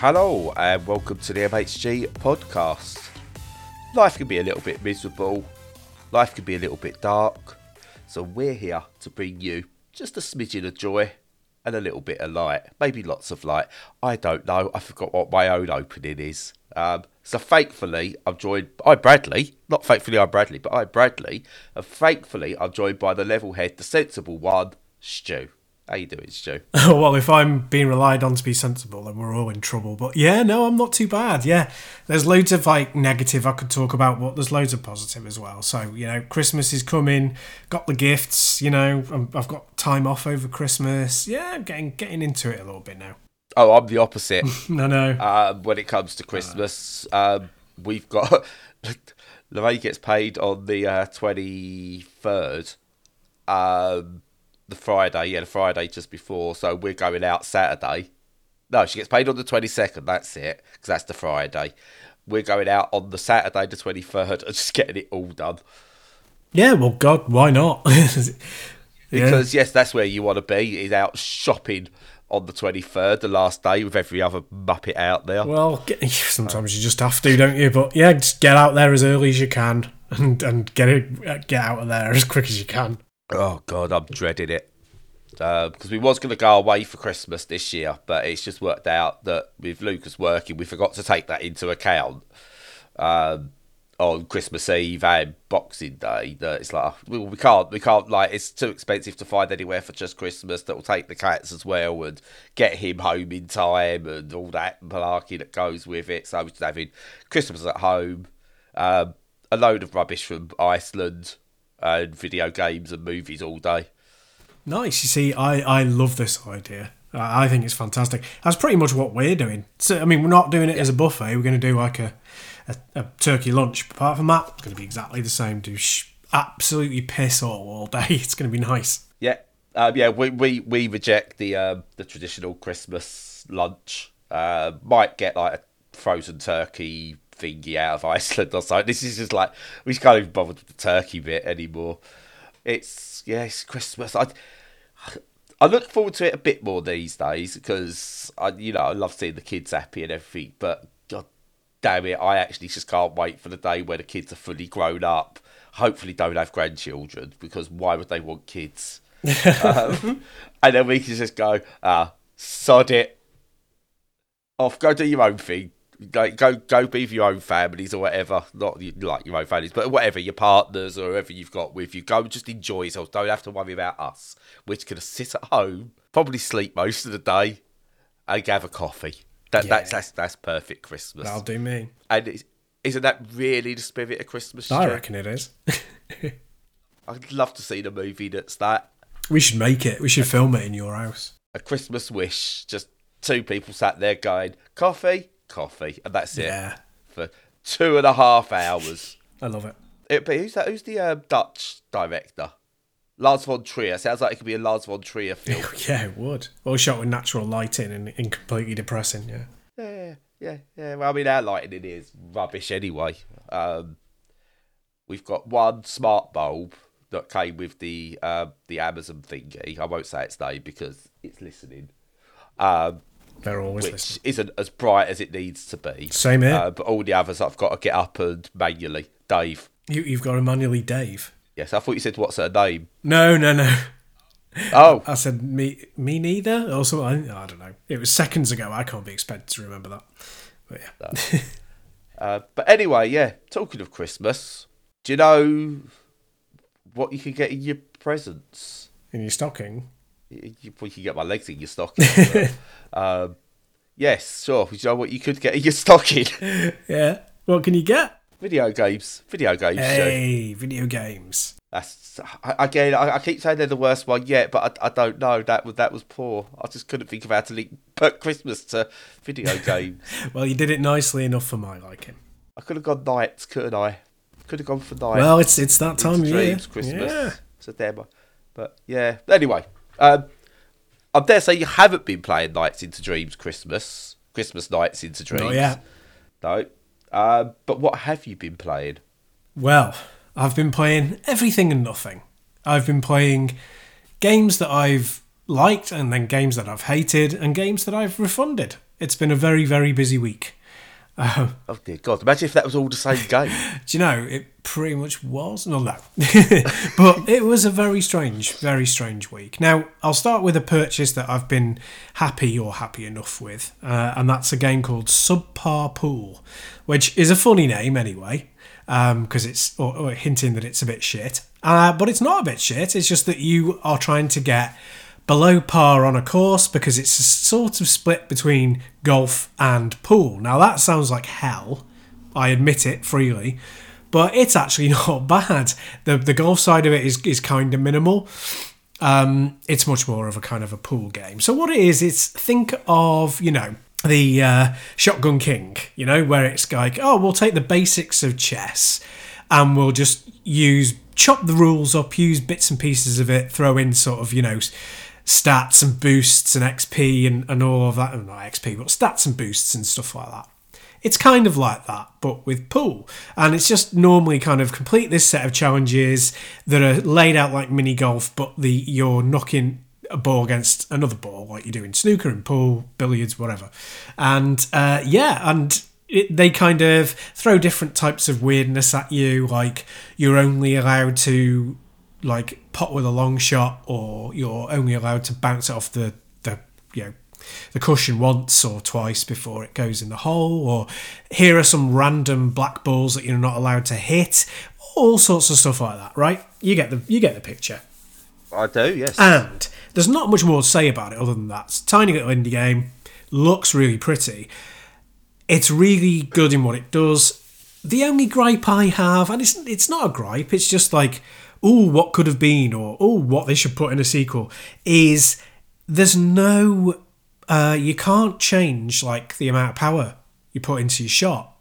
Hello and welcome to the MHG podcast. Life can be a little bit miserable, life can be a little bit dark, so we're here to bring you just a smidgen of joy and a little bit of light, maybe lots of light. I don't know, I forgot what my own opening is. Um, so thankfully, I'm joined by Bradley. Not thankfully I'm Bradley, but I'm Bradley. And thankfully, I'm joined by the level head, the sensible one, Stu. How you doing, Stu? well, if I'm being relied on to be sensible, then we're all in trouble. But yeah, no, I'm not too bad. Yeah, there's loads of like negative I could talk about, but there's loads of positive as well. So you know, Christmas is coming. Got the gifts. You know, i have got time off over Christmas. Yeah, I'm getting getting into it a little bit now. Oh, I'm the opposite. no, no. Um, when it comes to Christmas, um, we've got Lorraine gets paid on the uh, twenty third. Um, the Friday, yeah, the Friday just before. So we're going out Saturday. No, she gets paid on the 22nd. That's it, because that's the Friday. We're going out on the Saturday, the 23rd, and just getting it all done. Yeah, well, God, why not? because, yes, that's where you want to be, is out shopping on the 23rd, the last day, with every other muppet out there. Well, sometimes you just have to, don't you? But yeah, just get out there as early as you can and, and get it, uh, get out of there as quick as you can. Oh God, I'm dreading it because uh, we was going to go away for Christmas this year, but it's just worked out that with Lucas working, we forgot to take that into account um, on Christmas Eve and Boxing Day. That it's like well, we can't, we can't like it's too expensive to find anywhere for just Christmas that will take the cats as well and get him home in time and all that malarkey that goes with it. So we're just having Christmas at home, um, a load of rubbish from Iceland and video games and movies all day. Nice. You see, I, I love this idea. I think it's fantastic. That's pretty much what we're doing. So, I mean, we're not doing it as a buffet. We're going to do like a, a, a turkey lunch. But apart from that, it's going to be exactly the same. Do sh- absolutely piss all all day. It's going to be nice. Yeah, um, yeah. We, we, we reject the um, the traditional Christmas lunch. Uh, might get like a frozen turkey thingy out of Iceland or something. This is just like we just can't even bother with the turkey bit anymore. It's yeah, it's Christmas. I I look forward to it a bit more these days because I you know I love seeing the kids happy and everything. But god damn it, I actually just can't wait for the day where the kids are fully grown up. Hopefully, don't have grandchildren because why would they want kids? um, and then we can just go, ah, sod it. Off, go do your own thing go go go be with your own families or whatever. Not like your own families, but whatever your partners or whoever you've got with you. Go just enjoy yourselves. Don't have to worry about us. We're just gonna sit at home, probably sleep most of the day, and have a coffee. That yeah. that's, that's that's perfect Christmas. That'll do me. And isn't that really the spirit of Christmas? I reckon it is. I'd love to see the movie that's that. We should make it. We should film it in your house. A Christmas wish. Just two people sat there going, coffee, coffee, and that's it yeah. for two and a half hours. I love it. it but who's that? Who's the uh, Dutch director? Lars von Trier. Sounds like it could be a Lars von Trier film. yeah, it would. All shot with natural lighting and, and completely depressing. Yeah. Yeah, yeah, yeah. Well, I mean, our lighting is rubbish anyway. Um, we've got one smart bulb that came with the uh, the Amazon thingy. I won't say its name because it's listening. Um, they're always which listening. isn't as bright as it needs to be. Same here. Uh, but all the others I've got to get up and manually. Dave. You, you've got to manually Dave. Yes, I thought you said what's her name. No, no, no. Oh, I said me, me neither. Also, I, I don't know. It was seconds ago. I can't be expected to remember that. But yeah. No. uh, but anyway, yeah. Talking of Christmas, do you know what you can get in your presents? In your stocking? You, you, can get my legs in your stocking. Um, yes, sure. You know what you could get in your stocking? yeah. What can you get? Video games. Video games. Hey, so. video games. That's again. I, I, keep saying they're the worst one yet, but I, I don't know. That was that was poor. I just couldn't think of how to link put Christmas to video games. well, you did it nicely enough for my liking. I could have gone nights, couldn't I? Could have gone for nights. Well, it's it's that time of year. Christmas. Yeah. It's a demo. But yeah. Anyway, um, I dare say you haven't been playing Nights into Dreams Christmas, Christmas Nights into Dreams. Oh yeah. No. Uh, but what have you been playing? Well, I've been playing everything and nothing. I've been playing games that I've liked and then games that I've hated and games that I've refunded. It's been a very, very busy week. Oh dear God! Imagine if that was all the same game. Do you know it pretty much was? No, no, but it was a very strange, very strange week. Now I'll start with a purchase that I've been happy or happy enough with, uh, and that's a game called Subpar Pool, which is a funny name anyway, because um, it's or, or hinting that it's a bit shit. Uh, but it's not a bit shit. It's just that you are trying to get below par on a course because it's a sort of split between golf and pool. Now that sounds like hell. I admit it freely, but it's actually not bad. The the golf side of it is is kind of minimal. Um, it's much more of a kind of a pool game. So what it is, it's think of you know the uh, Shotgun King, you know, where it's like, oh, we'll take the basics of chess and we'll just use chop the rules up, use bits and pieces of it, throw in sort of you know stats and boosts and XP and, and all of that. Not XP, but stats and boosts and stuff like that. It's kind of like that, but with pool. And it's just normally kind of complete this set of challenges that are laid out like mini golf, but the you're knocking a ball against another ball, like you do in snooker and pool, billiards, whatever. And uh, yeah, and it, they kind of throw different types of weirdness at you, like you're only allowed to like pot with a long shot, or you're only allowed to bounce it off the the you know the cushion once or twice before it goes in the hole, or here are some random black balls that you're not allowed to hit, all sorts of stuff like that, right? You get the you get the picture. I do, yes. And there's not much more to say about it other than that. It's a tiny little indie game, looks really pretty. It's really good in what it does. The only gripe I have, and it's it's not a gripe, it's just like oh, what could have been, or oh, what they should put in a sequel, is there's no, uh, you can't change like the amount of power you put into your shot,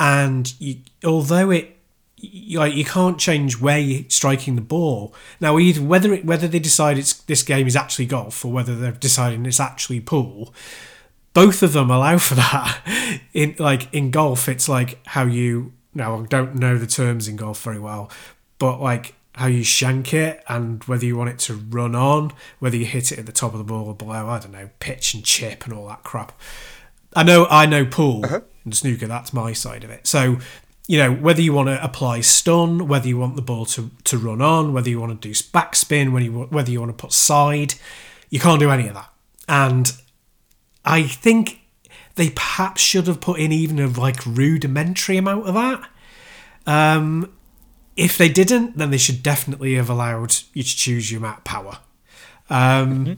and you, although it you, like you can't change where you're striking the ball. Now, either whether it, whether they decide it's this game is actually golf or whether they're deciding it's actually pool, both of them allow for that. In like in golf, it's like how you now I don't know the terms in golf very well, but like how you shank it and whether you want it to run on, whether you hit it at the top of the ball or below, I don't know, pitch and chip and all that crap. I know I know pool uh-huh. and snooker, that's my side of it. So, you know, whether you want to apply stun, whether you want the ball to, to run on, whether you want to do backspin, whether you, whether you want to put side, you can't do any of that. And I think they perhaps should have put in even a like rudimentary amount of that. Um, if they didn't, then they should definitely have allowed you to choose your map power. Um, mm-hmm.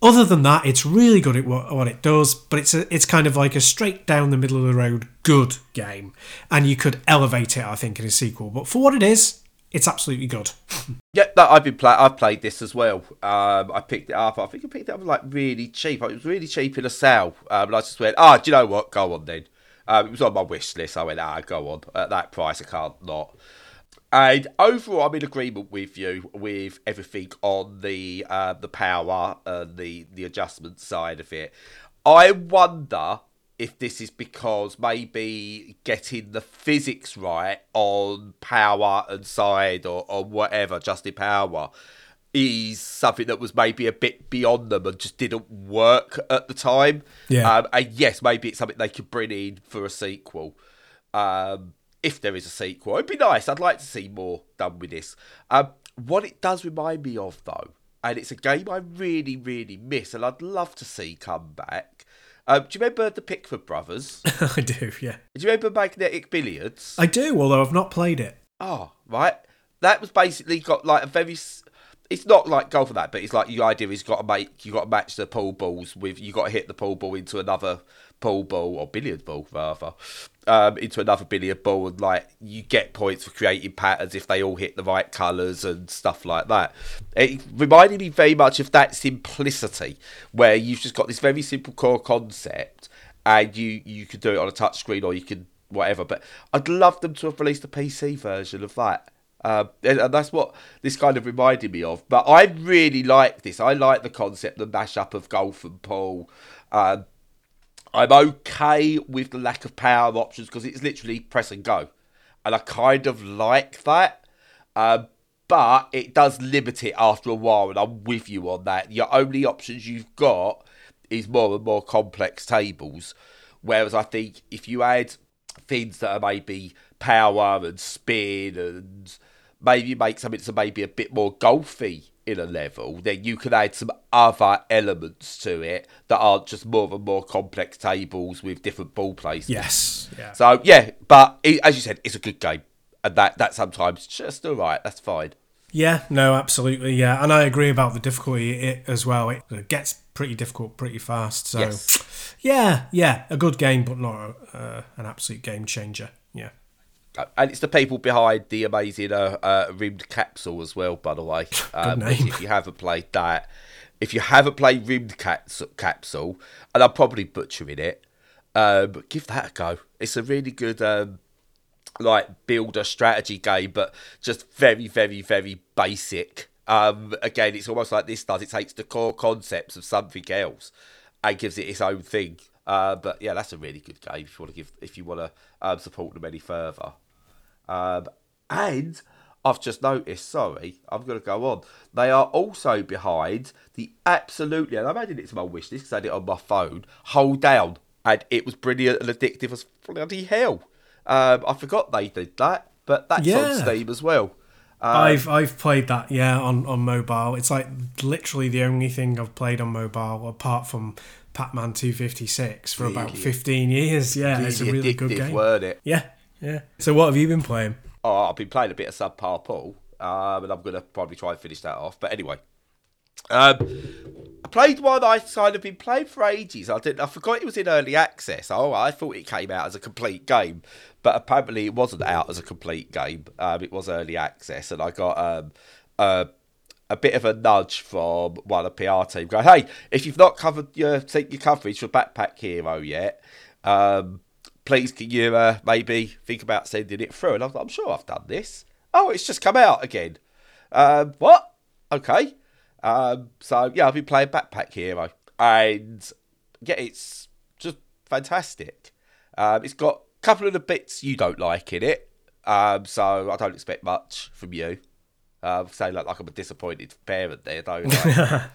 Other than that, it's really good at what, what it does, but it's a, it's kind of like a straight down the middle of the road good game, and you could elevate it, I think, in a sequel. But for what it is, it's absolutely good. yeah, no, I've been play- I've played this as well. Um, I picked it up. I think I picked it up like really cheap. It was really cheap in a sale. Um, and I just went, ah, oh, do you know what? Go on then. Um, it was on my wish list. I went, ah, go on. At that price, I can't not. And overall, I'm in agreement with you with everything on the uh, the power and the the adjustment side of it. I wonder if this is because maybe getting the physics right on power and side or, or whatever, just in power, is something that was maybe a bit beyond them and just didn't work at the time. Yeah. Um, and yes, maybe it's something they could bring in for a sequel. Um, if there is a sequel. It'd be nice. I'd like to see more done with this. Um, what it does remind me of, though, and it's a game I really, really miss, and I'd love to see come back. Um, do you remember the Pickford brothers? I do, yeah. Do you remember Magnetic Billiards? I do, although I've not played it. Oh, right. That was basically got like a very. It's not like golf for that, but it's like the idea is got to make you got to match the pool balls with you got to hit the pool ball into another pool ball or billiard ball rather um, into another billiard and like you get points for creating patterns if they all hit the right colours and stuff like that. It reminded me very much of that simplicity where you've just got this very simple core concept and you you could do it on a touch screen or you can whatever. But I'd love them to have released a PC version of that. Um, and, and, that's what this kind of reminded me of. But I really like this. I like the concept, the mashup of golf and pool. Um, I'm okay with the lack of power options because it's literally press and go. And I kind of like that. Um, but it does limit it after a while, and I'm with you on that. Your only options you've got is more and more complex tables. Whereas I think if you add things that are maybe power and spin and maybe make something that's maybe a bit more golfy in a level, then you can add some other elements to it that aren't just more and more complex tables with different ball placements. Yes. Yeah. So yeah, but it, as you said, it's a good game, and that that sometimes just all right. That's fine. Yeah, no, absolutely, yeah, and I agree about the difficulty it, as well. It gets pretty difficult pretty fast. So, Yes. yeah, yeah, a good game, but not uh, an absolute game changer. Yeah, And it's the people behind the amazing uh, uh, Rymdkapsel as well, by the way. Um, if you haven't played that, if you haven't played rimmed Caps- capsule, and I'm probably butchering it, um, give that a go. It's a really good um, like builder strategy game, but just very, very, very basic. Um, again, it's almost like this does. It takes the core concepts of something else and gives it its own thing. Uh, but yeah, that's a really good game if you want to give if you want to um, support them any further. Um, and I've just noticed, sorry, I'm going to go on. They are also behind the absolutely, and I'm adding it to my wish list because I had it on my phone, Holedown. And it was brilliant and addictive as bloody hell. Um, I forgot they did that, but that's on Steam as well. Um, I've I've played that yeah on on mobile. It's like literally the only thing I've played on mobile apart from Pac-Man 256 for about 15 years. Yeah, it's a really really good game. weren't it? Yeah, yeah. So what have you been playing? Oh, I've been playing a bit of subpar pool, um, and I'm going to probably try and finish that off. But anyway, um, I played one I kind of been playing for ages. I didn't. I forgot it was in early access. Oh, I thought it came out as a complete game, but apparently it wasn't out as a complete game. Um, it was early access, and I got um, uh, a bit of a nudge from one of the PR team going, "Hey, if you've not covered your seen your coverage for Backpack Hero yet." Um, please can you uh, maybe think about sending it through? And I'm, I'm sure I've done this. Oh, it's just come out again. Um, what? Okay. Um, so yeah, I've been playing Backpack Hero, and yeah, it's just fantastic. Um, it's got a couple of the bits you don't like in it, um, so I don't expect much from you. Um, say like, like I'm a disappointed parent there, don't I?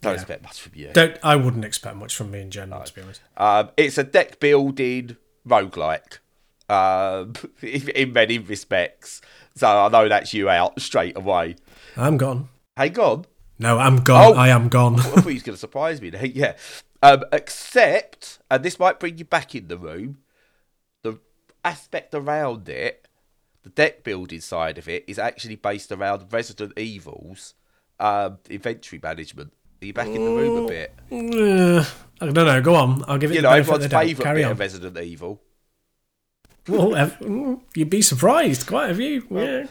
don't expect much from you. Don't I wouldn't expect much from me in general, to be honest. Um, it's a deck building roguelike um, in, in many respects. So I know that's you out straight away. I'm gone. Hey, gone? No, I'm gone. Oh. I am gone. I thought he was going to surprise me. yeah. Um, except, and this might bring you back in the room, the aspect around it, the deck building side of it, is actually based around Resident Evil's um, inventory management. Are you back in the room a bit? Uh, I don't know. Go on. I'll give it You the know, everyone's favourite Carry bit on. of Resident Evil. Well, mm, you'd be surprised. Quite a few. Yeah.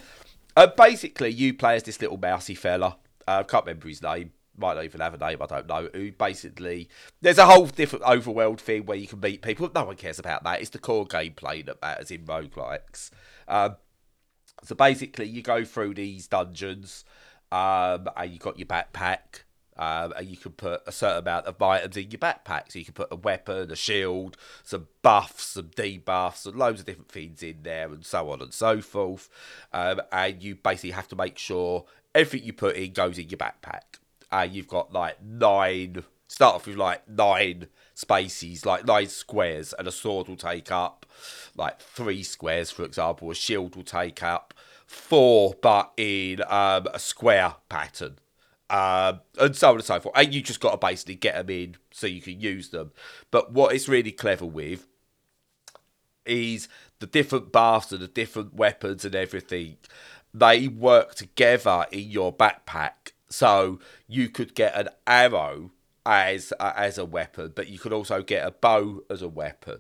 Uh, basically, you play as this little mousy fella. Uh, I can't remember his name. Might not even have a name. I don't know. Who basically there's a whole different overworld thing where you can meet people. No one cares about that. It's the core gameplay that matters in roguelikes. Um, so basically, you go through these dungeons, um, and you got your backpack, and you can put a certain amount of items in your backpack. So you can put a weapon, a shield, some buffs, some debuffs, and loads of different things in there, and so on and so forth. Um, and you basically have to make sure everything you put in goes in your backpack. Uh, you've got like nine. Start off with like nine spaces, like nine squares, and a sword will take up like three squares, for example. A shield will take up four, but in um, a square pattern, um, and so on and so forth. And you just got to basically get them in so you can use them. But what it's really clever with is the different buffs and the different weapons and everything. They work together in your backpack, so you could get an arrow as uh, as a weapon, but you could also get a bow as a weapon.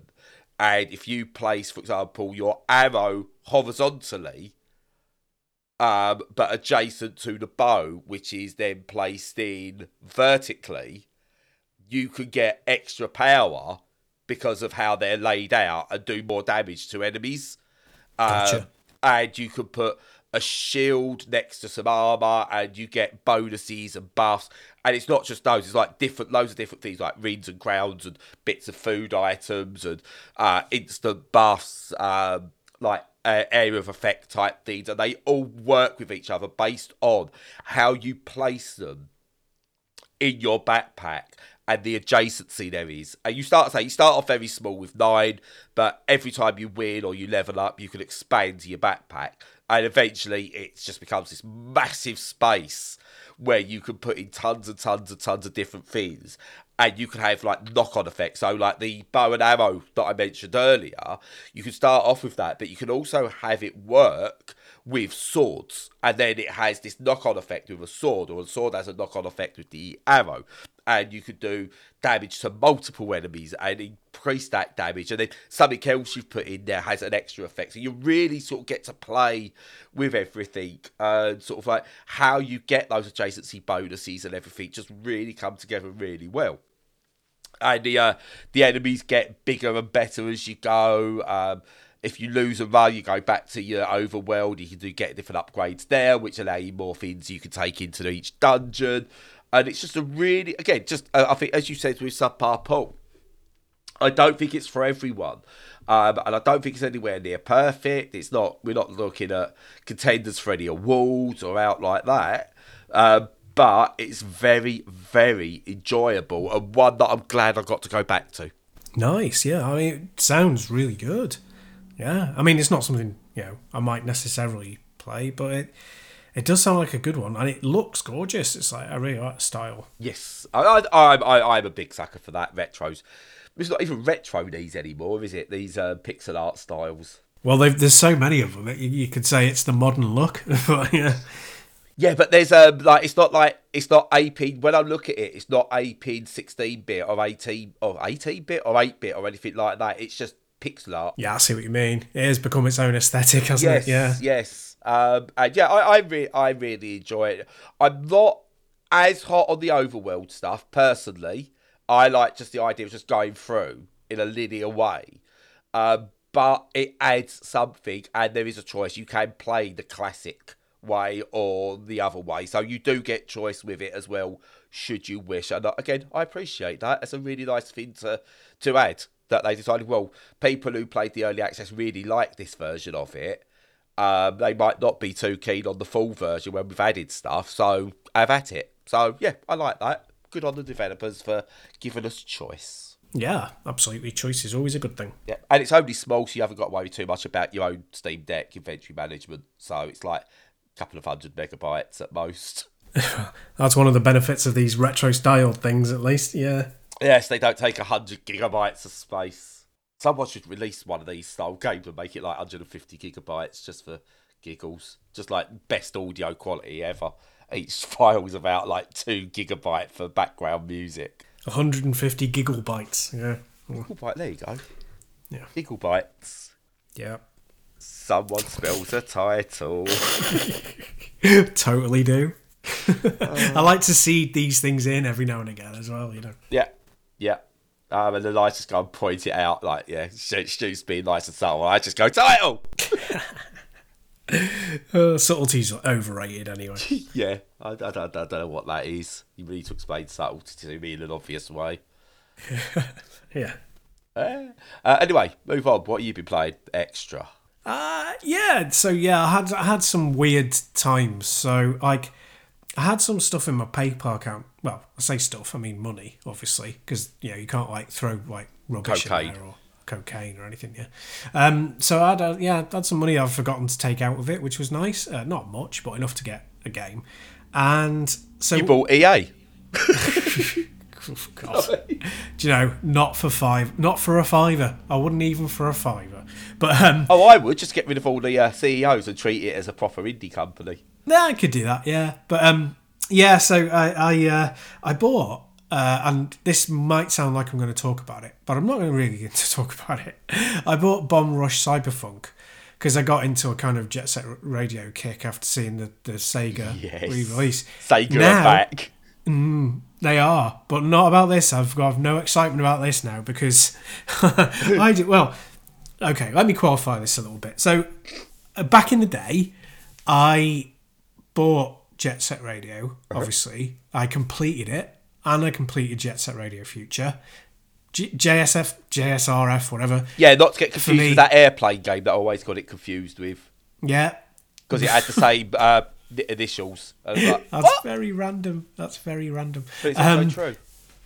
And if you place, for example, your arrow horizontally, um, but adjacent to the bow, which is then placed in vertically, you can get extra power because of how they're laid out and do more damage to enemies. Gotcha. Um, and you can put a shield next to some armor, and you get bonuses and buffs. And it's not just those; it's like different, loads of different things, like rings and crowns and bits of food items and uh, instant buffs, um, like uh, area of effect type things, and they all work with each other based on how you place them in your backpack and the adjacency there is. And you start say you start off very small with nine, but every time you win or you level up, you can expand your backpack, and eventually it just becomes this massive space where you can put in tons and tons and tons of different things and you can have like knock on effects. So, like the bow and arrow that I mentioned earlier, you can start off with that, but you can also have it work with swords, and then it has this knock on effect with a sword, or a sword has a knock on effect with the arrow. And you could do damage to multiple enemies and increase that damage. And then something else you've put in there has an extra effect. So you really sort of get to play with everything. And sort of like how you get those adjacency bonuses and everything just really come together really well and the uh, the enemies get bigger and better as you go. Um, if you lose a run, you go back to your overworld. You can do get different upgrades there, which allow you more things you can take into each dungeon. And it's just a really, again, just uh, I think as you said with subpar Pool, I don't think it's for everyone, um, and I don't think it's anywhere near perfect. It's not. We're not looking at contenders for any awards or out like that. Um, but it's very, very enjoyable and one that I'm glad I got to go back to. Nice, yeah. I mean, it sounds really good. Yeah, I mean, it's not something you know I might necessarily play, but it it does sound like a good one, and it looks gorgeous. It's like I really like style. Yes, I, I, I, I'm a big sucker for that retros. It's not even retro these anymore, is it? These uh, pixel art styles. Well, there's so many of them. You, you could say it's the modern look. yeah. Yeah, but there's a um, like it's not like it's not AP. When I look at it, it's not AP sixteen bit or eighteen or eighteen bit or eight bit or anything like that. It's just pixel art. Yeah, I see what you mean. It has become its own aesthetic, hasn't yes, it? Yeah, yes. Um, and yeah, I I, re- I really enjoy it. I'm not as hot on the overworld stuff personally. I like just the idea of just going through in a linear way. Um, but it adds something, and there is a choice. You can play the classic way or the other way. So you do get choice with it as well, should you wish. And uh, again, I appreciate that. It's a really nice thing to to add that they decided. Well, people who played the early access really like this version of it. Um, they might not be too keen on the full version when we've added stuff. So I've at it. So yeah, I like that. Good on the developers for giving us choice. Yeah, absolutely. Choice is always a good thing. Yeah, and it's only small, so you haven't got to worry too much about your own Steam Deck inventory management. So it's like a couple of hundred megabytes at most. That's one of the benefits of these retro styled things, at least. Yeah. Yes, they don't take a hundred gigabytes of space. Someone should release one of these style games and make it like 150 gigabytes just for giggles. Just like best audio quality ever. Each file is about like two gigabyte for background music. 150 gigabytes. Yeah. Gigglebyte. There you go. Yeah. Gigabytes. Yeah. Someone spells a title. totally do. I like to see these things in every now and again as well, you know. Yeah, yeah. Um, and then I just go and point it out, like, yeah, Stu's being nice and subtle. I just go, title! uh, subtlety's overrated anyway. yeah, I, I, I, I, don't know what that is. You need to explain subtlety to me in an obvious way. yeah. Uh, uh, anyway, move on. What have you been playing extra? Uh, yeah. So yeah, I had I had some weird times. So like, I had some stuff in my PayPal account. Well, I say stuff, I mean money, obviously, because you know you can't like throw like rubbish cocaine. in there or cocaine or anything. Yeah. Um. So I had uh, yeah, I had some money I've forgotten to take out of it, which was nice. Uh, not much, but enough to get a game. And so you bought EA. God. Do you know? Not for five. Not for a fiver. I wouldn't even for a fiver. But um, oh, I would just get rid of all the uh, CEOs and treat it as a proper indie company. Yeah, I could do that. Yeah, but um, yeah. So I I uh, I bought. Uh, and this might sound like I'm going to talk about it, but I'm not gonna really going to talk about it. I bought Bomb Rush Cyberfunk because I got into a kind of Jet Set Radio kick after seeing the, the Sega yes. re-release. Sega now, back. Mm, they are, but not about this. I've got no excitement about this now because I do well. Okay, let me qualify this a little bit. So, uh, back in the day, I bought Jet Set Radio. Uh-huh. Obviously, I completed it, and I completed Jet Set Radio Future. G- JSF, JSRF, whatever. Yeah, not to get confused me, with that airplane game that I always got it confused with. Yeah, because it had the same uh, initials. Like, That's what? very random. That's very random. But it's um, true.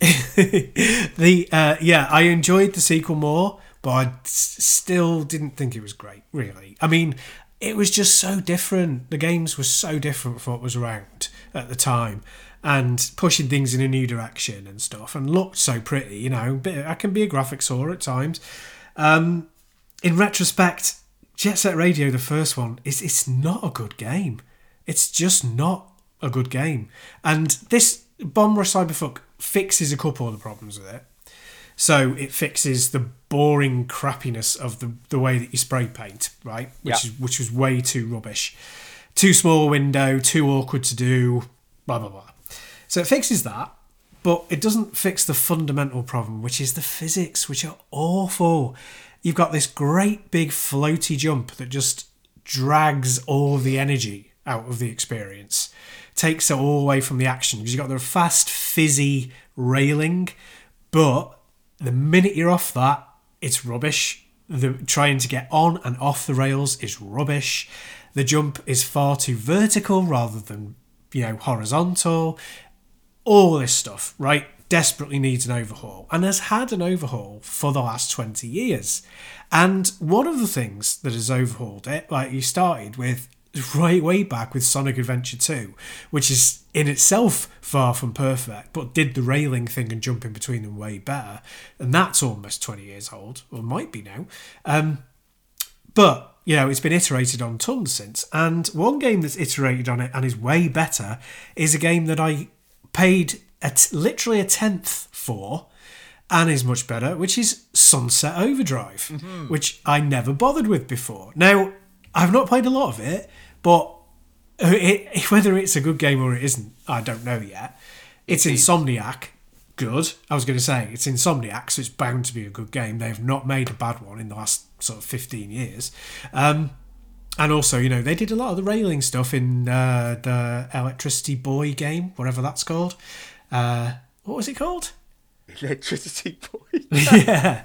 the uh, yeah, I enjoyed the sequel more, but I s- still didn't think it was great. Really, I mean, it was just so different. The games were so different from what was around at the time, and pushing things in a new direction and stuff, and looked so pretty. You know, I can be a graphics whore at times. Um, in retrospect, Jet Set Radio, the first one, is it's not a good game. It's just not a good game. And this Bomb Rush Cyberfuck fixes a couple of the problems with it. So it fixes the boring crappiness of the, the way that you spray paint, right? Which Yeah. is which was way too rubbish. Too small a window, too awkward to do, blah blah blah. So it fixes that, but it doesn't fix the fundamental problem, which is the physics, which are awful. You've got this great big floaty jump that just drags all the energy out of the experience, takes it all away from the action because you've got the fast, fizzy railing, but the minute you're off that, it's rubbish. The trying to get on and off the rails is rubbish. The jump is far too vertical rather than you know horizontal all this stuff, right, desperately needs an overhaul and has had an overhaul for the last 20 years. And one of the things that has overhauled it, like you started with right way back with Sonic Adventure 2, which is in itself far from perfect, but did the railing thing and jumping between them way better. And that's almost 20 years old, or might be now. Um, but you know, it's been iterated on tons since. And one game that's iterated on it and is way better is a game that I paid a t- literally a tenth for and is much better, which is Sunset Overdrive, which I never bothered with before. Now, I've not played a lot of it, but it, whether it's a good game or it isn't, I don't know yet. It's. Insomniac. Good. I was going to say it's Insomniac, so it's bound to be a good game. They've not made a bad one in the last sort of fifteen years. Um, and also, you know, they did a lot of the railing stuff in uh, the Electricity Boy game, whatever that's called. Uh, what was it called? Electricity Boy. yeah.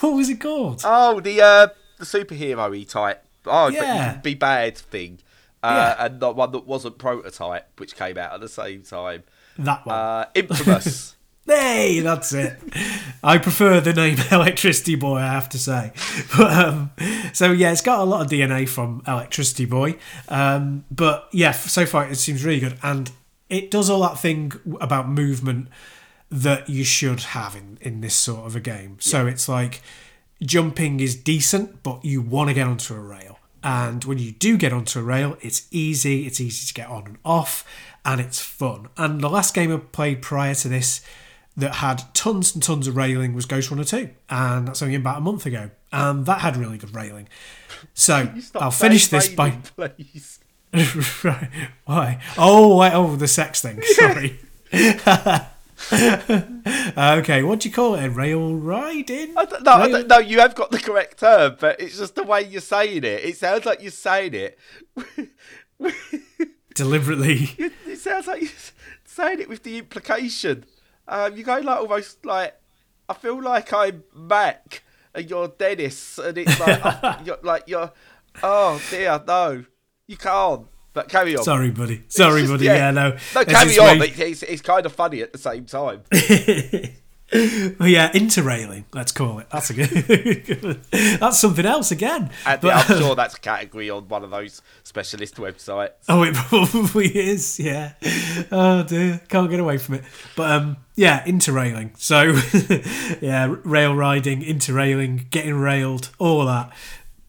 What was it called? oh, the uh, the superhero y type. Oh, Yeah. be bad thing. Uh, Yeah. and not one that wasn't prototype, which came out at the same time. that one. Uh, Infamous. Hey, that's it. I prefer the name Electricity Boy, I have to say. But um, so yeah, it's got a lot of DNA from Electricity Boy. Um, but yeah, so far it seems really good, and it does all that thing about movement that you should have in in this sort of a game. So it's like jumping is decent, but you want to get onto a rail. And when you do get onto a rail, it's easy, it's easy to get on and off, and it's fun. And the last game I played prior to this that had tons and tons of railing was Ghostrunner 2, and that's only about a month ago. And that had really good railing. So I'll finish this by. Please. right. Why? Oh, wait, oh, the sex thing. Sorry. okay, what do you call it? Rail riding? I don't, no, I Rail- don't, no, you have got the correct term, but it's just the way you're saying it. It sounds like you're saying it. Deliberately. it sounds like you're saying it with the implication. Um, you go like almost like I feel like I'm Mac and you're Dennis, and it's like oh, you're like you're. Oh dear, no, you can't. But carry on. Sorry, buddy. Sorry, just- buddy. yeah. Yeah, no. No, carry on. way- it's, it's kind of funny at the same time. Well, yeah, interrailing. Let's call it. That's a good. that's something else again. And But- I'm sure that's a category on one of those specialist websites. Oh, it probably is. Yeah. Oh dear, can't get away from it. But um, yeah, interrailing. So yeah, rail riding, interrailing, getting railed, all that.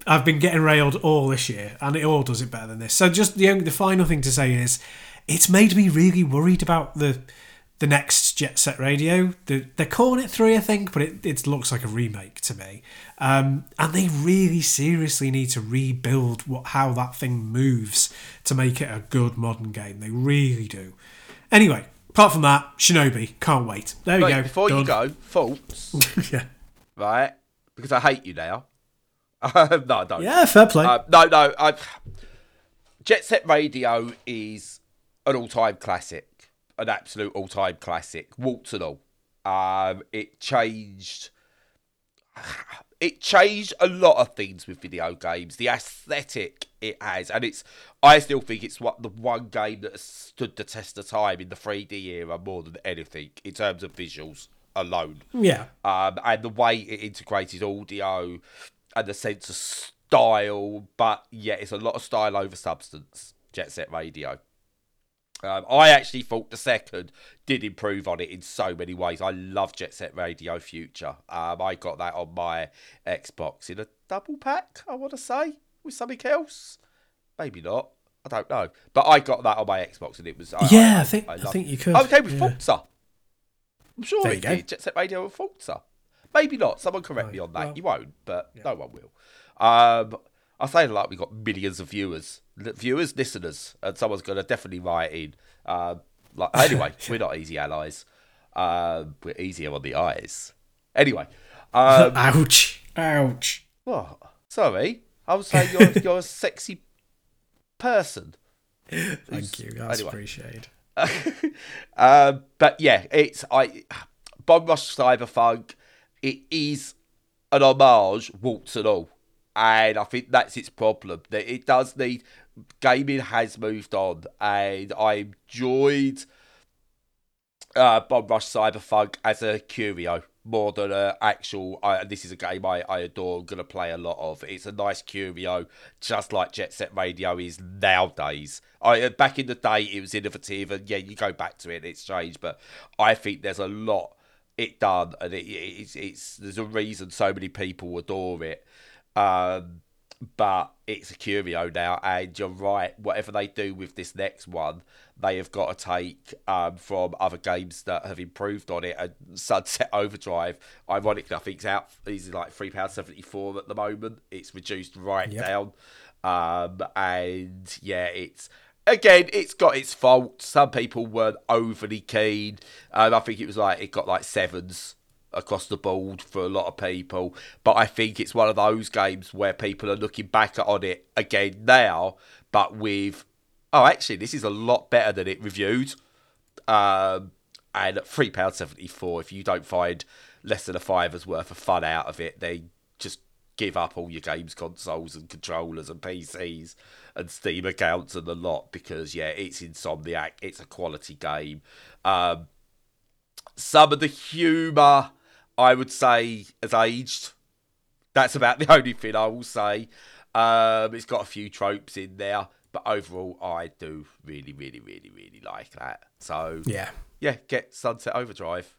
I've been getting railed all this year, and it all does it better than this. So just the only, the final thing to say is, it's made me really worried about the the next Jet Set Radio. The, they're calling it three, I think, but it, it looks like a remake to me. Um, and they really seriously need to rebuild what how that thing moves to make it a good modern game. They really do. Anyway, apart from that, Shinobi, can't wait. There we go. before you go, thoughts, yeah. right? Because I hate you now. No, I don't. yeah, fair play. Uh, no, no. I, Jet Set Radio is an all-time classic, an absolute all-time classic, warts and all. Um, it changed it changed a lot of things with video games. The aesthetic it has, and it's I still think it's what the one game that has stood the test of time in the 3D era more than anything in terms of visuals alone. Yeah. Um, and the way it integrated audio and the sense of style, but yeah, it's a lot of style over substance. Jet Set Radio. Um, I actually thought the second did improve on it in so many ways. I love Jet Set Radio Future. Um, I got that on my Xbox in a double pack, I want to say, with something else. Maybe not. I don't know. But I got that on my Xbox and it was. I, yeah, I, I think I, loved think you could. I came with yeah. Forza. I'm sure There it did. Jet Set Radio and Forza. Maybe not. Someone correct me on that. well, you won't, but no one will. Um, I say it like we've got millions of viewers, Li- viewers, listeners, and someone's going to definitely write in. Um, like anyway, we're not easy allies. Um, we're easier on the eyes. Anyway, um, Ouch. Ouch. what? Sorry, I was saying you're you're a sexy person. Thank you. That's anyway. appreciated. um, but yeah, it's I Bomb Rush Cyberpunk. It is an homage, warts and all, and I think that's its problem. That it does need gaming has moved on, and I enjoyed uh, Bomb Rush Cyberpunk as a curio more than a actual. I, this is a game I, I adore. I'm gonna play a lot of. It's a nice curio, just like Jet Set Radio is nowadays. I back in the day it was innovative, and yeah, you go back to it, it's changed. But I think there's a lot it done, and it, it's it's there's a reason so many people adore it. Um, but it's a curio now, and you're right. Whatever they do with this next one, they have got to take um, from other games that have improved on it. And Sunset Overdrive, ironically, I think it's out. Is like three pounds seventy four at the moment. It's reduced right Yep. down, um, and yeah, it's again, it's got its faults. Some people weren't overly keen. Um, I think it was like it got like sevens across the board for a lot of people. But I think it's one of those games where people are looking back on it again now, but with oh, actually, this is a lot better than it reviewed. Um, and three pound seventy four, if you don't find less than a fiver's worth of fun out of it, then give up all your games consoles and controllers and PCs and Steam accounts and the lot because yeah, it's Insomniac. It's a quality game. Um, some of the humour, I would say, has aged. That's about the only thing I will say. Um, it's got a few tropes in there, but overall, I do really, really, really, really like that. So Yeah. yeah, get Sunset Overdrive.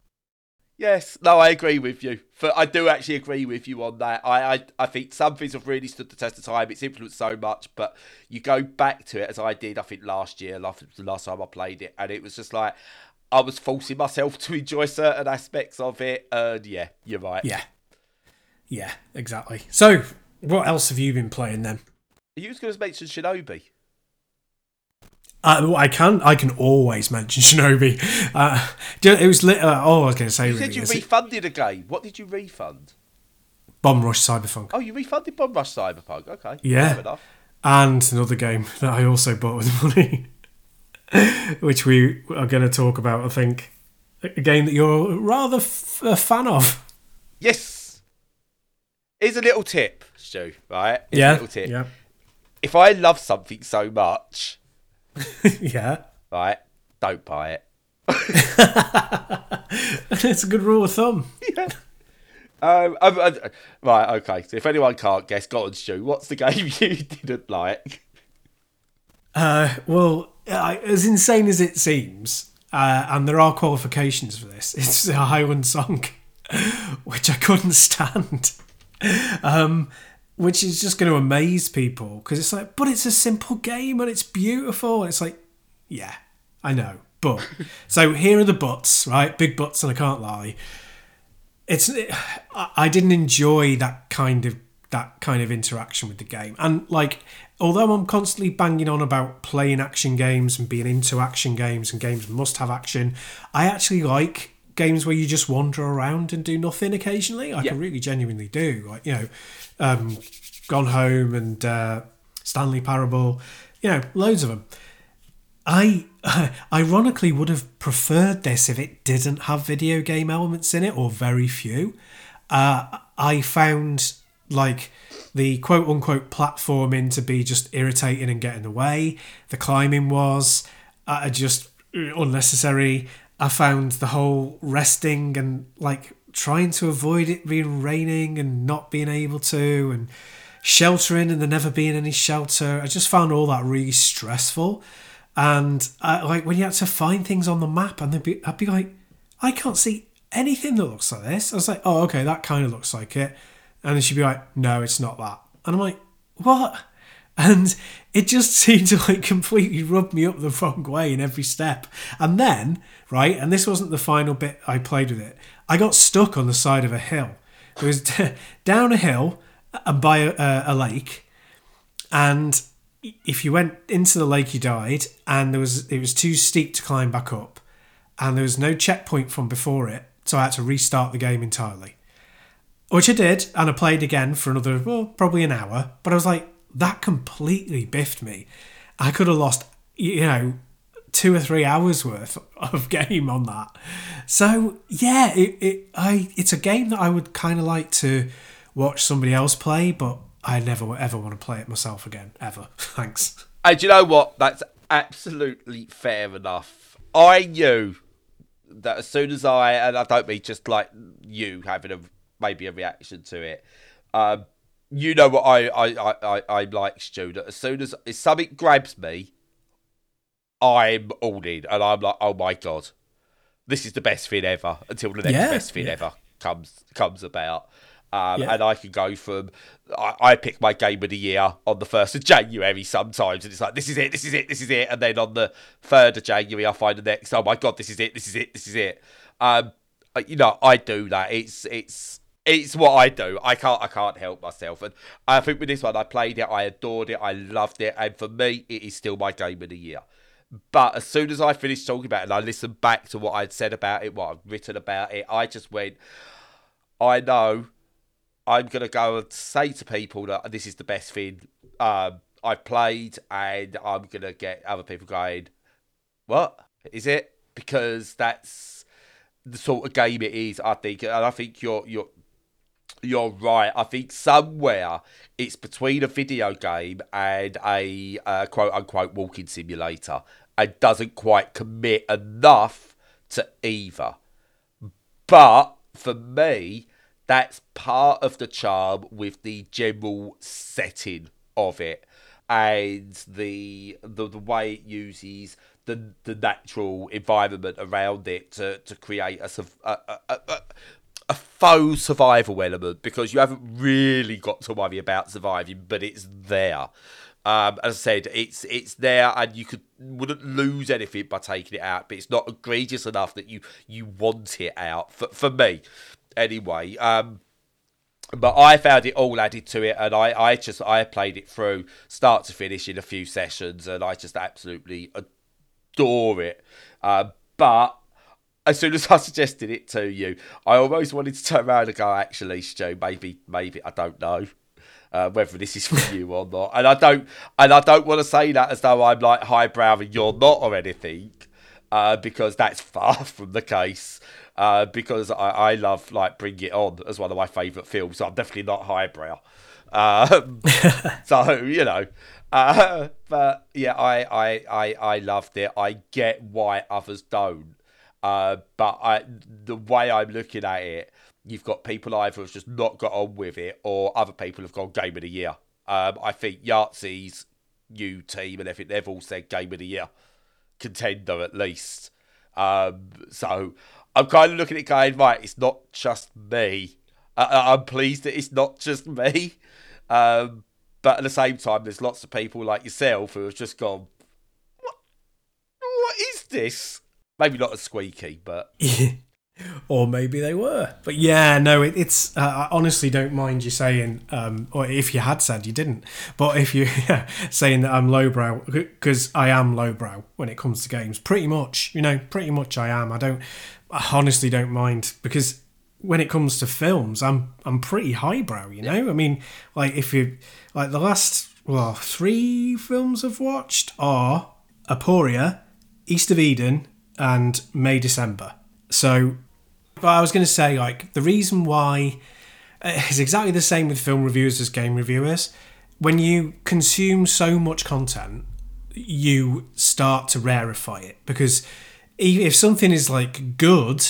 Yes, no, I agree with you. For I do actually agree with you on that. I, I I think some things have really stood the test of time. It's influenced so much, but you go back to it as I did. I think last year, last the last time I played it, and it was just like I was forcing myself to enjoy certain aspects of it. And yeah, you're right. Yeah. Yeah, exactly. So, what else have you been playing then? Are you going to mention Shinobi? Uh, I can I can always mention Shinobi. Uh, it was lit. Uh, oh, I was going to say You said you is it refunded a game. What did you refund? Bomb Rush Cyberpunk, Oh, you refunded Bomb Rush Cyberpunk. Okay, Yeah. enough. and another game that I also bought with money, which we are going to talk about. I think a game that you're rather f- a fan of. Yes. Here's a little tip, Stu, right? Here's yeah, a little tip. yeah, If I love something so much, yeah. right, don't buy it. it's a good rule of thumb. yeah. Um, um, uh, right, okay. So if anyone can't guess, go on, Stu. What's the game you didn't like? Uh, well, uh, as insane as it seems, uh, and there are qualifications for this, it's a Highland Song, which I couldn't stand. Um, which is just going to amaze people because it's like, but it's a simple game and it's beautiful. And it's like, yeah, I know. But, so here are the buts, right? Big buts, and I can't lie. It's, I I didn't enjoy that kind of that kind of interaction with the game. And like, although I'm constantly banging on about playing action games and being into action games and games must have action, I actually like games where you just wander around and do nothing occasionally. I Yeah. can really genuinely do. Like, you know, um, Gone Home and uh, Stanley Parable, you know, loads of them. I ironically would have preferred this if it didn't have video game elements in it or very few. Uh, I found like the quote unquote platforming to be just irritating and get in the way. The climbing was uh, just unnecessary. I found the whole resting and like trying to avoid it being raining and not being able to and sheltering and there never being any shelter. I just found all that really stressful. And I, like when you had to find things on the map, and be, I'd be like, I can't see anything that looks like this. I was like, oh, okay, that kind of looks like it. And then she'd be like, no, it's not that. And I'm like, what? And it just seemed to like completely rub me up the wrong way in every step. And then, right, and this wasn't the final bit I played with it, I got stuck on the side of a hill. It was down a hill uh, and by a, a lake. And if you went into the lake, you died, and there was it was too steep to climb back up, and there was no checkpoint from before it, so I had to restart the game entirely. Which I did, and I played again for another, well, probably an hour. But I was like, that completely biffed me. I could have lost, you know, two or three hours worth of game on that. So yeah, it, it I it's a game that I would kind of like to watch somebody else play, but I never ever want to play it myself again, ever. Thanks. And you know what? That's absolutely fair enough. I knew that as soon as I, and I don't mean just like you having a maybe a reaction to it, um, you know what I I I I, I like, Stu. That as soon as if something grabs me, I'm all in, and I'm like, oh my god, this is the best thing ever. Until the next yeah, best thing yeah. ever comes comes about. Um, yeah. And I can go from I, I, pick my game of the year on the first of January sometimes, and it's like this is it, this is it, this is it, and then on the third of January I find the next. Oh my god, this is it, this is it, this is it. Um, you know, I do that. It's it's it's what I do. I can't I can't help myself. And I think with this one, I played it, I adored it, I loved it, and for me, it is still my game of the year. But as soon as I finished talking about it, and I listened back to what I'd said about it, what I'd written about it, I just went, I know I'm going to go and say to people that this is the best thing um, I've played, and I'm going to get other people going, What? Is it? Because that's the sort of game it is, I think. And I think you're, you're, you're right. I think somewhere it's between a video game and a uh, quote unquote walking simulator and doesn't quite commit enough to either. But for me, that's part of the charm with the general setting of it and the the, the way it uses the the natural environment around it to, to create a, a, a, a, faux survival element because you haven't really got to worry about surviving, but it's there. Um, as I said, it's it's there, and you could wouldn't lose anything by taking it out, but it's not egregious enough that you you want it out. For for me, anyway. Um, but I found it all added to it, and I, I just I played it through start to finish in a few sessions, and I just absolutely adore it. Uh, but as soon as I suggested it to you, I almost wanted to turn around and go, actually, Stu, maybe, maybe I don't know. Uh, whether this is for you or not, and I don't, and I don't want to say that as though I'm like highbrow and you're not or anything, uh, because that's far from the case uh, because I, I love like Bring It On as one of my favourite films. So I'm definitely not highbrow. Um, so you know, uh, but yeah, I, I I I loved it. I get why others don't, uh, but I the way I'm looking at it, you've got people either have just not got on with it, or other people have gone game of the year. Um, I think Yahtzee's new team and everything they've all said game of the year contender at least. Um, so I'm kind of looking at it going, right, it's not just me. I, am pleased that it's not just me. Um, but at the same time, there's lots of people like yourself who have just gone, what, what is this? Maybe not as squeaky, but. or maybe they were. But yeah, no, it, it's. Uh, I honestly don't mind you saying, um, or if you had said you didn't, but if you yeah, saying that I'm lowbrow, because I am lowbrow when it comes to games, pretty much. You know, pretty much I am. I don't. I honestly don't mind because when it comes to films, I'm I'm pretty highbrow. You know, I mean, like if you like the last well three films I've watched are Aporia, East of Eden, and May December. So but I was going to say, like, the reason why eh, it's exactly the same with film reviewers as game reviewers. When you consume so much content, you start to rarefy it because if something is like good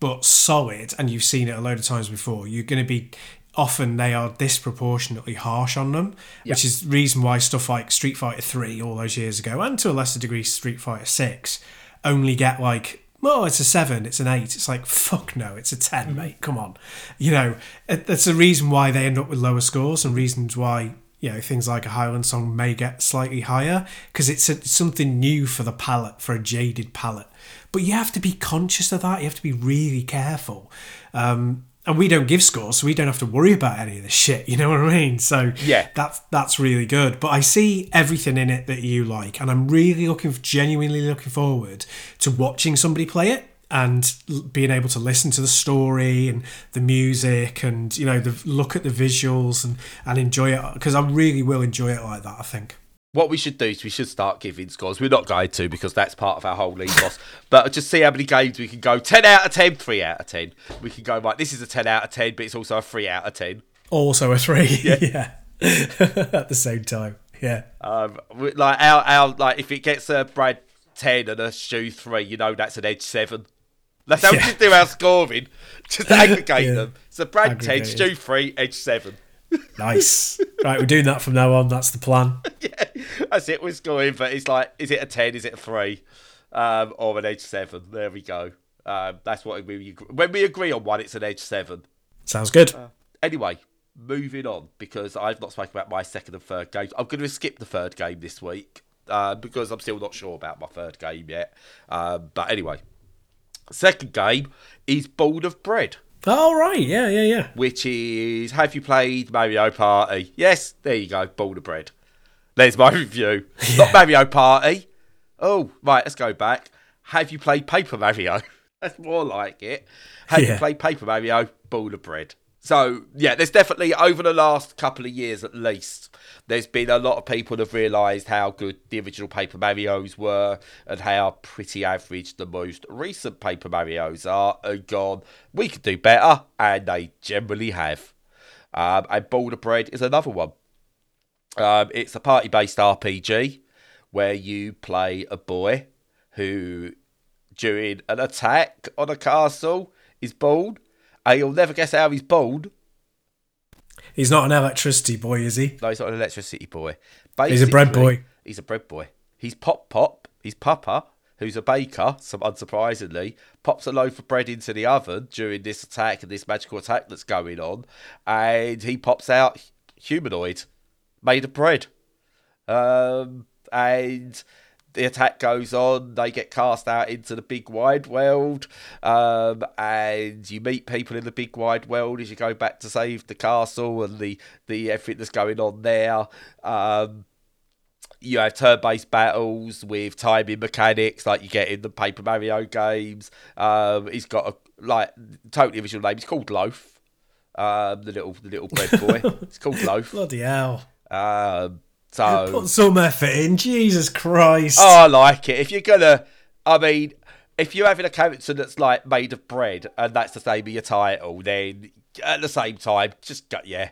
but solid and you've seen it a load of times before, you're going to be often they are disproportionately harsh on them, which is the reason why stuff like Street Fighter 3 all those years ago and to a lesser degree Street Fighter 6 only get like oh, it's a seven, it's an eight. It's like, fuck no, it's a 10, mate. Come on. You know, that's the reason why they end up with lower scores and reasons why, you know, things like a Highland song may get slightly higher because it's a, something new for the palette, for a jaded palette. But you have to be conscious of that. You have to be really careful. Um, and we don't give scores, so we don't have to worry about any of this shit. You know what I mean? So Yeah. that's that's really good. But I see everything in it that you like, and I'm really looking, genuinely looking forward to watching somebody play it and being able to listen to the story and the music and you know the look at the visuals and and enjoy it because I really will enjoy it like that. I think. What we should do is we should start giving scores. We're not going to because that's part of our whole ethos. but just see how many games we can go. 10 out of 10, 3 out of 10. We can go, right, this is a 10 out of 10, but it's also a 3 out of 10. Also a three, yeah, at the same time, yeah. Um, like, our, our, like, if it gets a Brad 10 and a Stu 3, you know that's an Edge 7. That's how we Yeah. just do our scoring. Just aggregate Yeah. them. So Brad 10, Aggregate Stu 3, Edge 7. Nice. Right, we're doing that from now on. That's the plan. yeah, that's it. We're scoring, but it's like, is it a ten? Is it a three, um, or an edge seven? There we go. Um, that's what we when we agree on one. It's an edge seven. Sounds good. Anyway, moving on because I've not spoken about my second and third games. I'm going to skip the third game this week uh, because I'm still not sure about my third game yet. Um, but anyway, second game is Born of Bread. All right. Yeah, yeah, yeah. which is Have you played Mario Party? Yes, there you go, Born of Bread. There's my review. Not Mario Party. Oh, right, let's go back. Have you played Paper Mario? That's more like it. Have you Yeah. played Paper Mario? Born of Bread. So, yeah, there's definitely, over the last couple of years at least, there's been a lot of people have realised how good the original Paper Marios were and how pretty average the most recent Paper Marios are and gone, we could do better, and they generally have. Um, and Born of Bread is another one. Um, it's a party based RPG where you play a boy who, during an attack on a castle, is bald. And you'll never guess how he's bald. He's not an electricity boy, is he? No, he's not an electricity boy. He's a bread boy. He's a bread boy. He's Pop Pop. He's Papa, who's a baker, some unsurprisingly, pops a loaf of bread into the oven during this attack and this magical attack that's going on, and he pops out humanoid made of bread. Um, and the attack goes on. They get cast out into the big wide world, um, and you meet people in the big wide world as you go back to save the castle and the the everything that's going on there. Um, you have turn-based battles with timing mechanics like you get in the Paper Mario games. Um, he's got a like totally original name. He's called Loaf. Um, the little the little bread boy. it's called Loaf. Bloody hell. Um, so Put some effort in. Jesus Christ. Oh, I like it. If you're gonna, I mean, if you're having a character that's like made of bread and that's the name of your title, then at the same time, just go, yeah.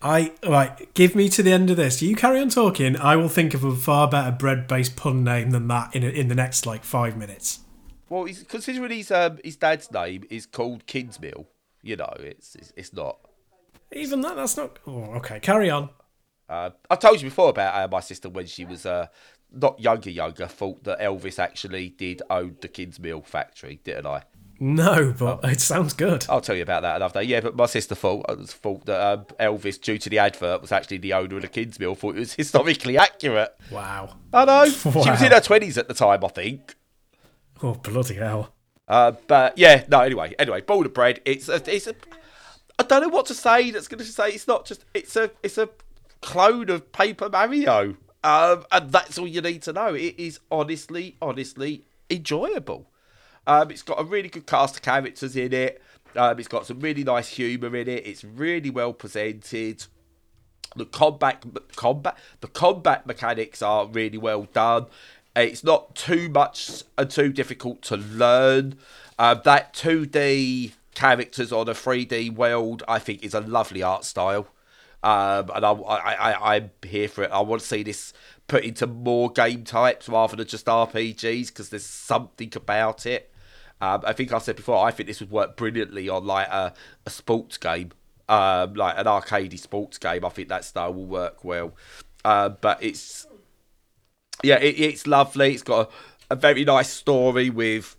I right. Give me to the end of this. You carry on talking. I will think of a far better bread-based pun name than that in a, in the next like five minutes. Well, he's, considering his um his dad's name is called Kingsmill, you know, it's it's, it's not. Even that. That's not. Oh, okay. Carry on. Uh, I told you before about how my sister when she was uh not younger younger thought that Elvis actually did own the Kingsmill factory, didn't I? No, but it sounds good. I'll tell you about that another day. Yeah, but my sister thought uh, thought that um, Elvis, due to the advert, was actually the owner of the Kingsmill. Thought it was historically accurate. Wow. I know. She was in her twenties at the time, I think. Oh bloody hell. Uh, but yeah, no. Anyway, anyway, Born of Bread. It's a, it's a. I don't know what to say. That's going to say it's not just. It's a, it's a clone of Paper Mario. Um, and that's all you need to know. It is honestly, honestly enjoyable. Um, it's got a really good cast of characters in it. Um, it's got some really nice humour in it. It's really well presented. The combat, combat, the combat mechanics are really well done. It's not too much and too difficult to learn. Um, that two D characters on a 3D world, I think is a lovely art style. Um, and I, I, I'm here for it. I want to see this put into more game types rather than just RPGs because there's something about it. Um, I think I said before, I think this would work brilliantly on like a, a sports game, um, like an arcadey sports game. I think that style will work well. Uh, but it's yeah, it, it's lovely. It's got a, a very nice story with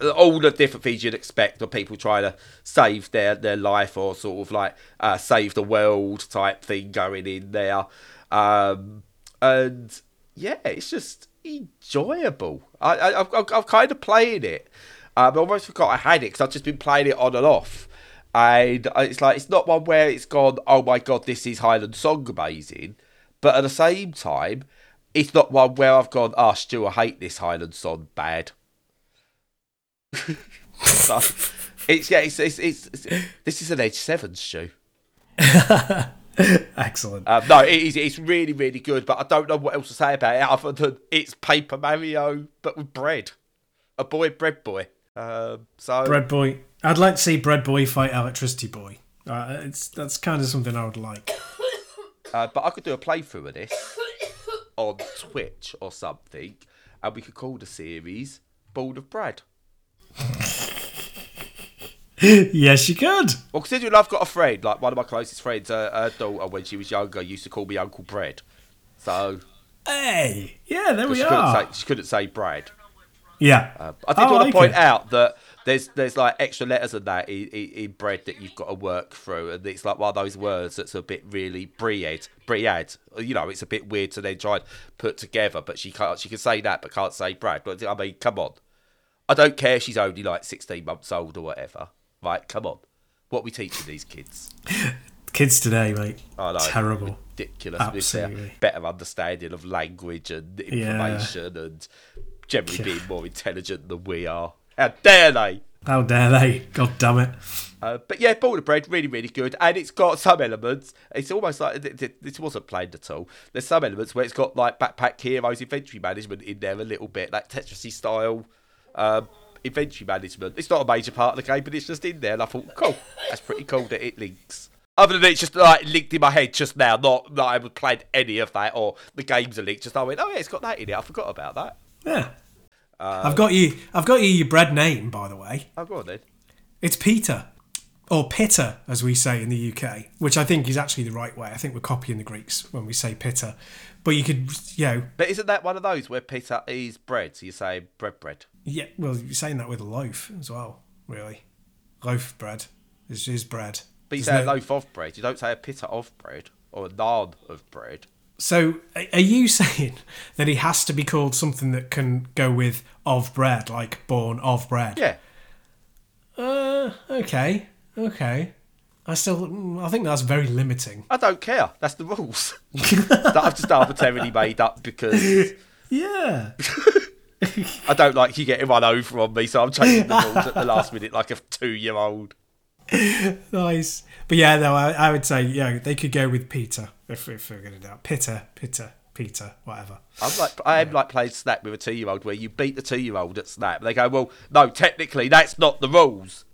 all the different things you'd expect of people trying to save their, their life or sort of like uh, save the world type thing going in there. Um, and yeah, it's just enjoyable. I, I, I've, I've kind of playing it. Um, I almost forgot I had it because I've just been playing it on and off. And it's like, it's not one where it's gone, oh my god, this is Highland Song amazing. But at the same time, it's not one where I've gone, oh, Stu, I hate this Highland Song bad. It's, yeah, it's, it's, it's, it's, this is an Edge 7, Stu. Excellent. Um, no, it is, it's really, really good, but I don't know what else to say about it other than it's Paper Mario, but with bread. A boy, bread boy. Um, so Bread Boy. I'd like to see Bread Boy fight Electricity Boy. Uh, it's that's kind of something I would like. Uh, but I could do a playthrough of this on Twitch or something, and we could call the series Bald of Bread. yes, you could. Well, considering I've got a friend, like one of my closest friends, uh, her daughter, when she was younger, used to call me Uncle Bread. So Hey, yeah, there we she couldn't, are. say, she couldn't say Brad. yeah, Uh, I did Oh, want to point out that there's there's like extra letters in that in, in, in bread that you've got to work through, and it's like one of those words that's a bit really bread, bread. You know, it's a bit weird to then try and put together. But she can't. She can say that, but can't say Brad. But I mean, come on. I don't care. if She's only like 16 months old or whatever. Right? Come on. What are we teaching these kids? Kids today, mate. I know, Terrible. ridiculous. Absolutely. better understanding of language and information and generally Yeah. being more intelligent than we are. How dare they? How dare they? God damn it. Uh, but yeah, Born of Bread, really, really good. And it's got some elements. It's almost like th- th- this wasn't planned at all. There's some elements where it's got like Backpack Heroes inventory management in there a little bit, like Tetris style um, inventory management. It's not a major part of the game, but it's just in there. And I thought, cool, that's pretty cool that it links. Other than it's just like linked in my head just now, not that I would played any of that or the games are linked. Just I went, oh yeah, it's got that in it. I forgot about that. Yeah. Uh, I've got you. I've got you your bread name, by the way. Oh, go on then. It's Peter, or pitta, as we say in the UK, which I think is actually the right way. I think we're copying the Greeks when we say pitta. But you could, you know, But isn't that one of those where pita is bread? So you say bread, bread. yeah. Well, you're saying that with a loaf as well, really. Loaf bread is is bread. But you There's say no- a loaf of bread. You don't say a pita of bread or a naan of bread. So, are you saying that he has to be called something that can go with of bread, like born of bread? Yeah. Uh, okay, okay. I still, mm, I think that's very limiting. I don't care. That's the rules that I've just arbitrarily made up because Yeah. I don't like you getting one over on me. So I'm changing the rules at the last minute like a two-year-old. nice. But yeah, no, I, I would say, yeah, they could go with Peter if, if they're going to do that. Pitter, Pitter, Peter, whatever. I'm like I am like playing Snap with a two-year-old where you beat the two-year-old at Snap. They go, well, no, technically that's not the rules.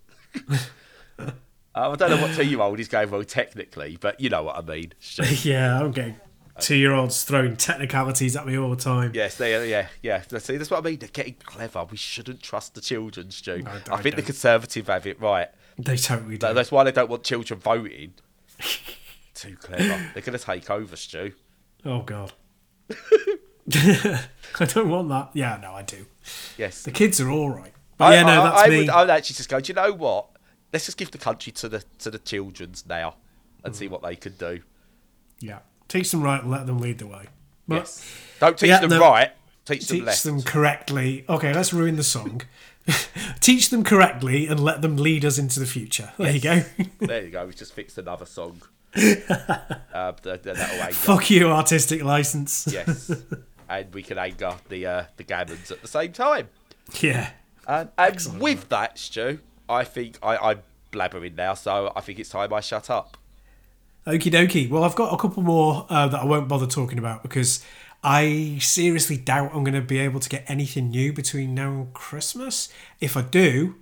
I don't know what two-year-old is going well technically, but you know what I mean. yeah, I'm getting two year olds throwing technicalities at me all the time. Yes, they are. Yeah, yeah. See, that's what I mean. They're getting clever. We shouldn't trust the children, Stu. No, I I think the don't. Conservative have it right. They totally do. That- That's why they don't want children voting. Too clever. They're going to take over, Stu. Oh, God. I don't want that. Yeah, no, I do. Yes. The kids are all right. But I, yeah, no, I, that's I me. Would, I would actually just go. Do you know what? Let's just give the country to the to the children's now and Mm. see what they could do. Yeah. Teach them right and let them lead the way. But yes. Don't teach Yeah, them no. right. Teach them teach left. them correctly. Okay, let's ruin the song. teach them correctly and let them lead us into the future. There you go. there you go. We just fixed another song. uh, th- th- that'll anger. Fuck you, artistic license. Yes. and we can anger the uh, the gammons at the same time. Yeah. And, and with that, Stu, I think I, I'm blabbering now, so I think it's time I shut up. Okie dokie. Well, I've got a couple more uh, that I won't bother talking about because I seriously doubt I'm going to be able to get anything new between now and Christmas. If I do,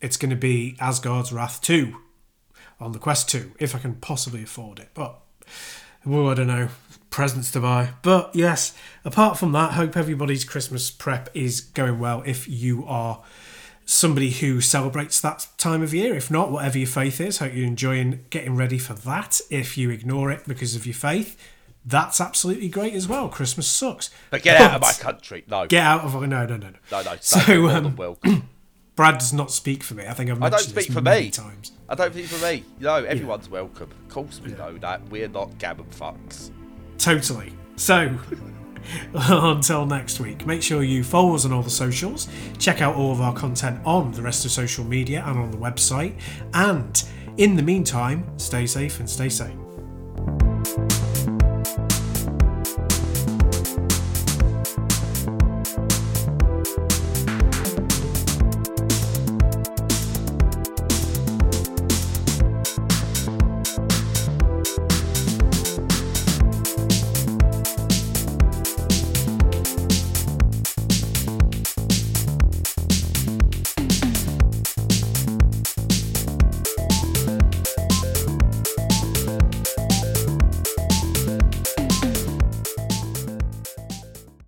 it's going to be Asgard's Wrath 2 on the Quest 2, if I can possibly afford it. But, well, I don't know, presents to buy. But yes, apart from that, hope everybody's Christmas prep is going well if you are somebody who celebrates that time of year. If not, whatever your faith is, hope you're enjoying getting ready for that. If you ignore it because of your faith, that's absolutely great as well. Christmas sucks. But get out of my country. No. Get out of no, no, no, no. No, no. So, um. Brad does not speak for me. I think I've I don't this speak for many me. times. I don't speak for me. No, everyone's welcome. Of course we know that. We're not gammon fucks. Totally. So, until next week, make sure you follow us on all the socials, check out all of our content on the rest of social media and on the website, and in the meantime, stay safe and stay sane.